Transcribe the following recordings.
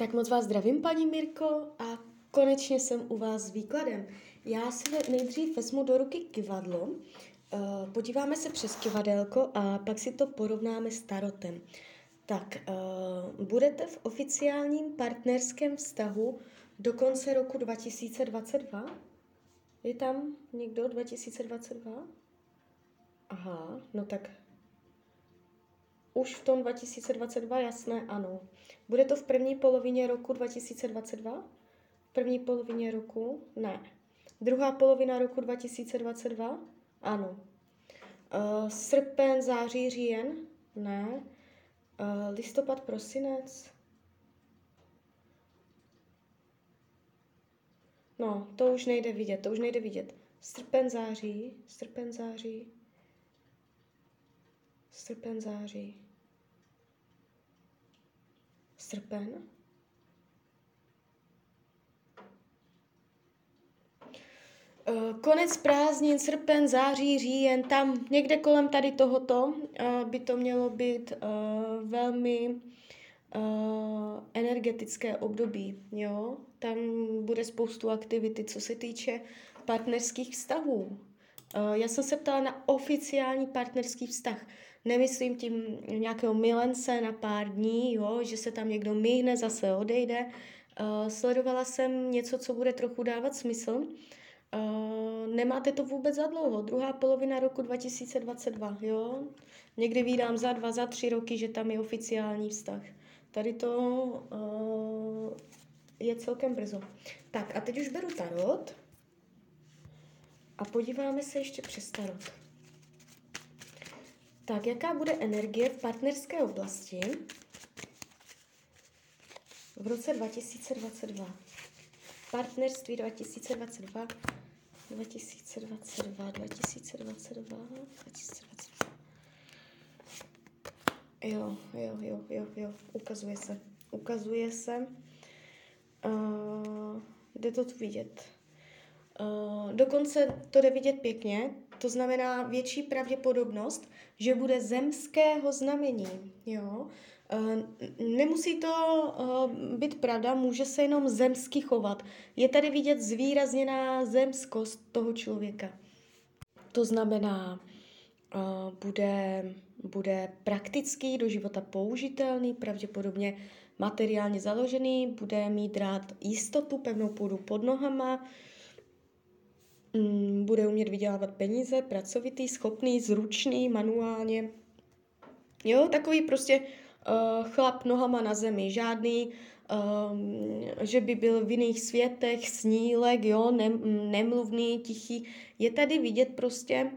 Tak moc vás zdravím, paní Mirko, a konečně jsem u vás s výkladem. Já si nejdřív vezmu do ruky kivadlo, eh, podíváme se přes kivadelko a pak si to porovnáme s tarotem. Tak, eh, budete v oficiálním partnerském vztahu do konce roku 2022? Je tam někdo 2022? Aha, no tak už v tom 2022, jasné, ano. Bude to v první polovině roku 2022? V první polovině roku? Ne. Druhá polovina roku 2022? Ano. Uh, srpen, září, říjen? Ne. Uh, listopad, prosinec? No, to už nejde vidět, to už nejde vidět. Srpen, září, srpen, září, srpen, září srpen. Eh, konec prázdnin, srpen, září, říjen, tam někde kolem tady tohoto eh, by to mělo být eh, velmi energetické období. Jo? Tam bude spoustu aktivity, co se týče partnerských vztahů. Já jsem se ptala na oficiální partnerský vztah. Nemyslím tím nějakého milence na pár dní, jo, že se tam někdo myhne, zase odejde. Uh, sledovala jsem něco, co bude trochu dávat smysl. Uh, nemáte to vůbec za dlouho, druhá polovina roku 2022, jo. Někdy vídám za dva, za tři roky, že tam je oficiální vztah. Tady to uh, je celkem brzo. Tak a teď už beru tarot a podíváme se ještě přes tarot. Tak, jaká bude energie v partnerské oblasti v roce 2022? Partnerství 2022, 2022, 2022, 2022. Jo, jo, jo, jo, jo, ukazuje se, ukazuje se. Uh, jde to tu vidět. Uh, dokonce to jde vidět pěkně, to znamená větší pravděpodobnost, že bude zemského znamení. Jo? Eh, nemusí to eh, být pravda, může se jenom zemsky chovat. Je tady vidět zvýrazněná zemskost toho člověka. To znamená, eh, bude, bude praktický, do života použitelný, pravděpodobně materiálně založený, bude mít rád jistotu, pevnou půdu pod nohama, Mm, bude umět vydělávat peníze, pracovitý, schopný, zručný, manuálně. Jo, takový prostě uh, chlap nohama na zemi, žádný, um, že by byl v jiných světech, snílek, jo, ne, nemluvný, tichý. Je tady vidět prostě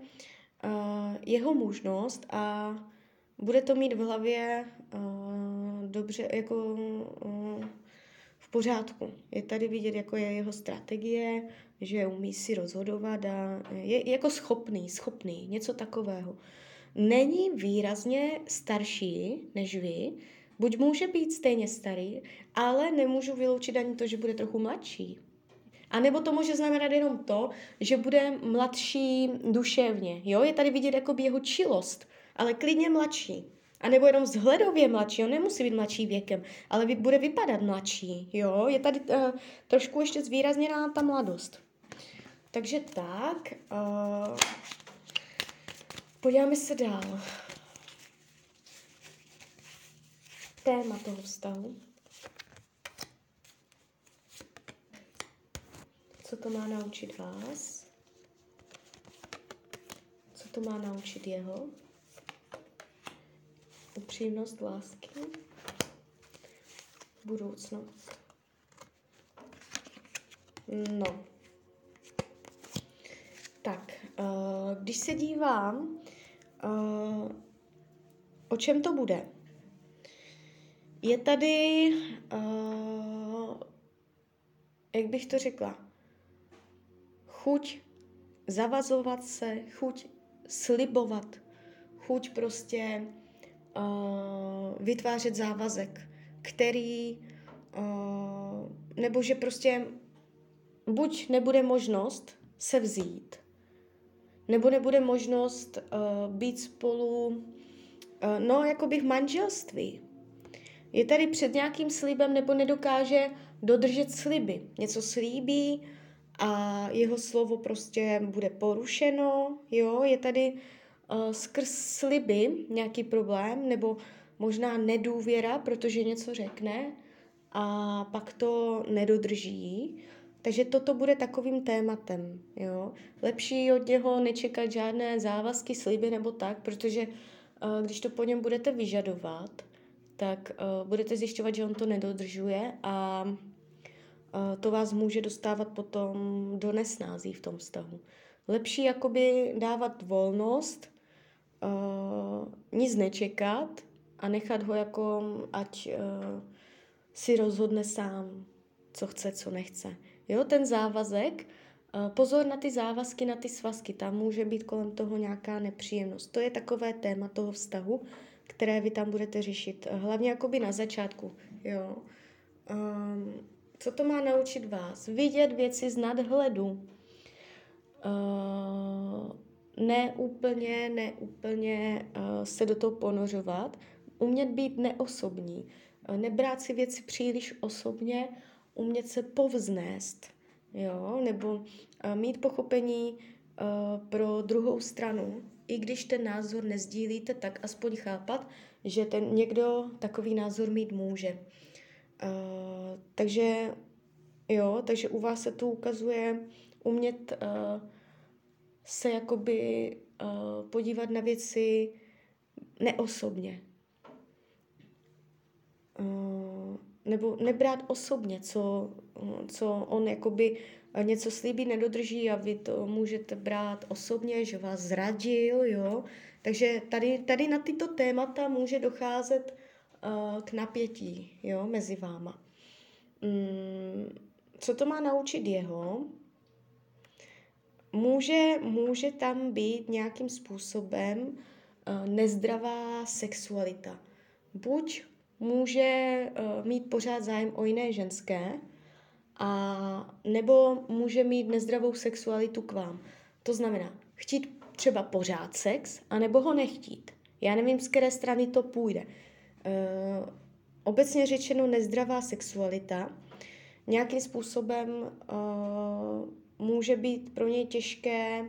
uh, jeho možnost a bude to mít v hlavě uh, dobře, jako uh, pořádku. Je tady vidět, jako je jeho strategie, že umí si rozhodovat a je jako schopný, schopný, něco takového. Není výrazně starší než vy, buď může být stejně starý, ale nemůžu vyloučit ani to, že bude trochu mladší. A nebo to může znamenat jenom to, že bude mladší duševně. Jo? Je tady vidět jakoby jeho čilost, ale klidně mladší. A nebo jenom vzhledově mladší, on nemusí být mladší věkem, ale bude vypadat mladší, jo. Je tady uh, trošku ještě zvýrazněná ta mladost. Takže tak, uh, podíváme se dál. Téma toho vztahu. Co to má naučit vás? Co to má naučit jeho? Upřímnost lásky, budoucnost. No. Tak, uh, když se dívám, uh, o čem to bude? Je tady, uh, jak bych to řekla, chuť zavazovat se, chuť slibovat, chuť prostě vytvářet závazek, který, uh, nebo že prostě buď nebude možnost se vzít, nebo nebude možnost uh, být spolu, uh, no, jako v manželství. Je tady před nějakým slibem nebo nedokáže dodržet sliby. Něco slíbí a jeho slovo prostě bude porušeno, jo, je tady uh, skrz sliby nějaký problém nebo možná nedůvěra, protože něco řekne a pak to nedodrží. Takže toto bude takovým tématem. Jo? Lepší od něho nečekat žádné závazky, sliby nebo tak, protože uh, když to po něm budete vyžadovat, tak uh, budete zjišťovat, že on to nedodržuje a uh, to vás může dostávat potom do nesnází v tom vztahu. Lepší jakoby dávat volnost, uh, nic nečekat a nechat ho jako, ať uh, si rozhodne sám, co chce, co nechce. Jo, ten závazek, uh, pozor na ty závazky, na ty svazky, tam může být kolem toho nějaká nepříjemnost. To je takové téma toho vztahu, které vy tam budete řešit. Hlavně jakoby na začátku, jo. Um, co to má naučit vás? Vidět věci z nadhledu. Uh, ne úplně, ne úplně uh, se do toho ponořovat. Umět být neosobní. Uh, nebrát si věci příliš osobně, umět se povznést. Jo? Nebo uh, mít pochopení uh, pro druhou stranu, i když ten názor nezdílíte, tak aspoň chápat, že ten někdo takový názor mít může. Uh, takže jo, takže u vás se tu ukazuje umět uh, se jakoby uh, podívat na věci neosobně. Uh, nebo nebrát osobně, co, co on jakoby něco slíbí, nedodrží a vy to můžete brát osobně, že vás zradil, jo. Takže tady, tady na tyto témata může docházet uh, k napětí, jo, mezi váma. Mm, co to má naučit jeho? Může, může tam být nějakým způsobem uh, nezdravá sexualita. Buď může uh, mít pořád zájem o jiné ženské, a nebo může mít nezdravou sexualitu k vám. To znamená, chtít třeba pořád sex, anebo ho nechtít. Já nevím, z které strany to půjde. E, obecně řečeno nezdravá sexualita nějakým způsobem může být pro něj těžké, e,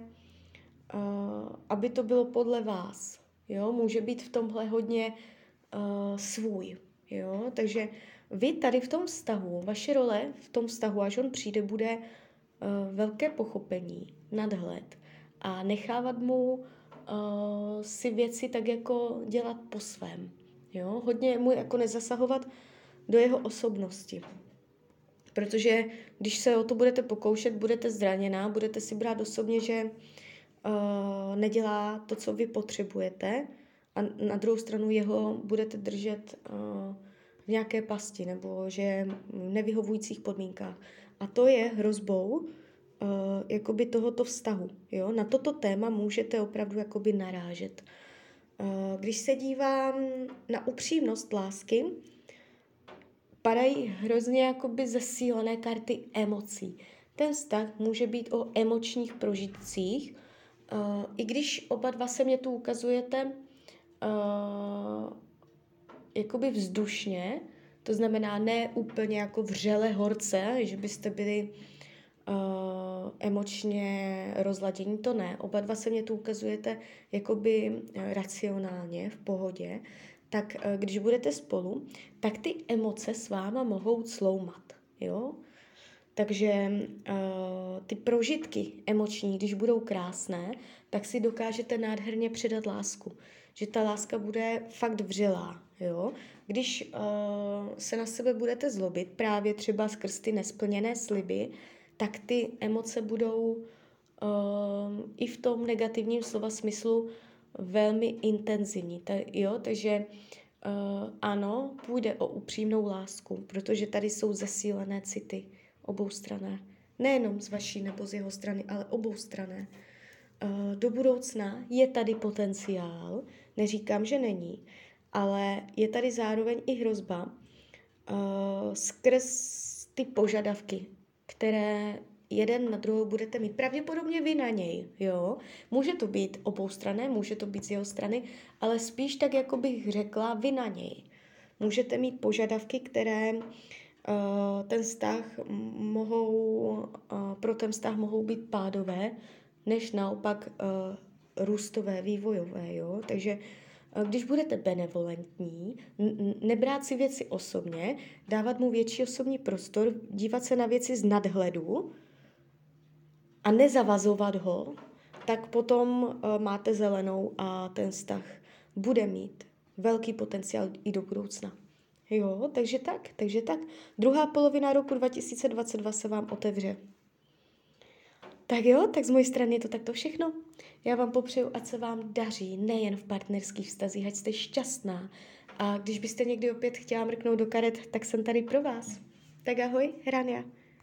aby to bylo podle vás. Jo? Může být v tomhle hodně e, svůj. Jo? Takže vy tady v tom vztahu, vaše role v tom vztahu, až on přijde, bude uh, velké pochopení, nadhled a nechávat mu si věci tak jako dělat po svém. Jo? Hodně mu jako nezasahovat do jeho osobnosti. Protože když se o to budete pokoušet, budete zraněná, budete si brát osobně, že uh, nedělá to, co vy potřebujete a na druhou stranu jeho budete držet uh, v nějaké pasti nebo že v nevyhovujících podmínkách. A to je hrozbou uh, jakoby tohoto vztahu. Jo? Na toto téma můžete opravdu jakoby narážet. Uh, když se dívám na upřímnost lásky, padají hrozně jakoby zesílené karty emocí. Ten vztah může být o emočních prožitcích, uh, i když oba dva se mě tu ukazujete uh, jakoby vzdušně, to znamená ne úplně jako vřele horce, že byste byli uh, emočně rozladění, to ne. Oba dva se mě tu ukazujete jakoby racionálně, v pohodě, tak uh, když budete spolu, tak ty emoce s váma mohou sloumat, jo? Takže uh, ty prožitky emoční, když budou krásné, tak si dokážete nádherně předat lásku. Že ta láska bude fakt vřelá, Jo? Když uh, se na sebe budete zlobit, právě třeba skrz ty nesplněné sliby, tak ty emoce budou i v tom negativním slova smyslu velmi intenzivní. Ta, jo? Takže uh, ano, půjde o upřímnou lásku, protože tady jsou zesílené city obou strané. Nejenom z vaší nebo z jeho strany, ale obou strané. Uh, do budoucna je tady potenciál, neříkám, že není, ale je tady zároveň i hrozba uh, skrz ty požadavky, které jeden na druhou budete mít. Pravděpodobně vy na něj, jo. Může to být obou strané, může to být z jeho strany, ale spíš tak, jako bych řekla, vy na něj. můžete mít požadavky, které uh, ten vztah mohou, uh, pro ten vztah mohou být pádové, než naopak uh, růstové, vývojové, jo? Takže když budete benevolentní, nebrát si věci osobně, dávat mu větší osobní prostor, dívat se na věci z nadhledu a nezavazovat ho, tak potom uh, máte zelenou a ten vztah bude mít velký potenciál i do budoucna. Jo, takže tak, takže tak. Druhá polovina roku 2022 se vám otevře. Tak jo, tak z mojej strany je to takto všechno. Já vám popřeju, ať se vám daří, nejen v partnerských vztazích, ať jste šťastná. A když byste někdy opět chtěla mrknout do karet, tak jsem tady pro vás. Tak ahoj, Rania.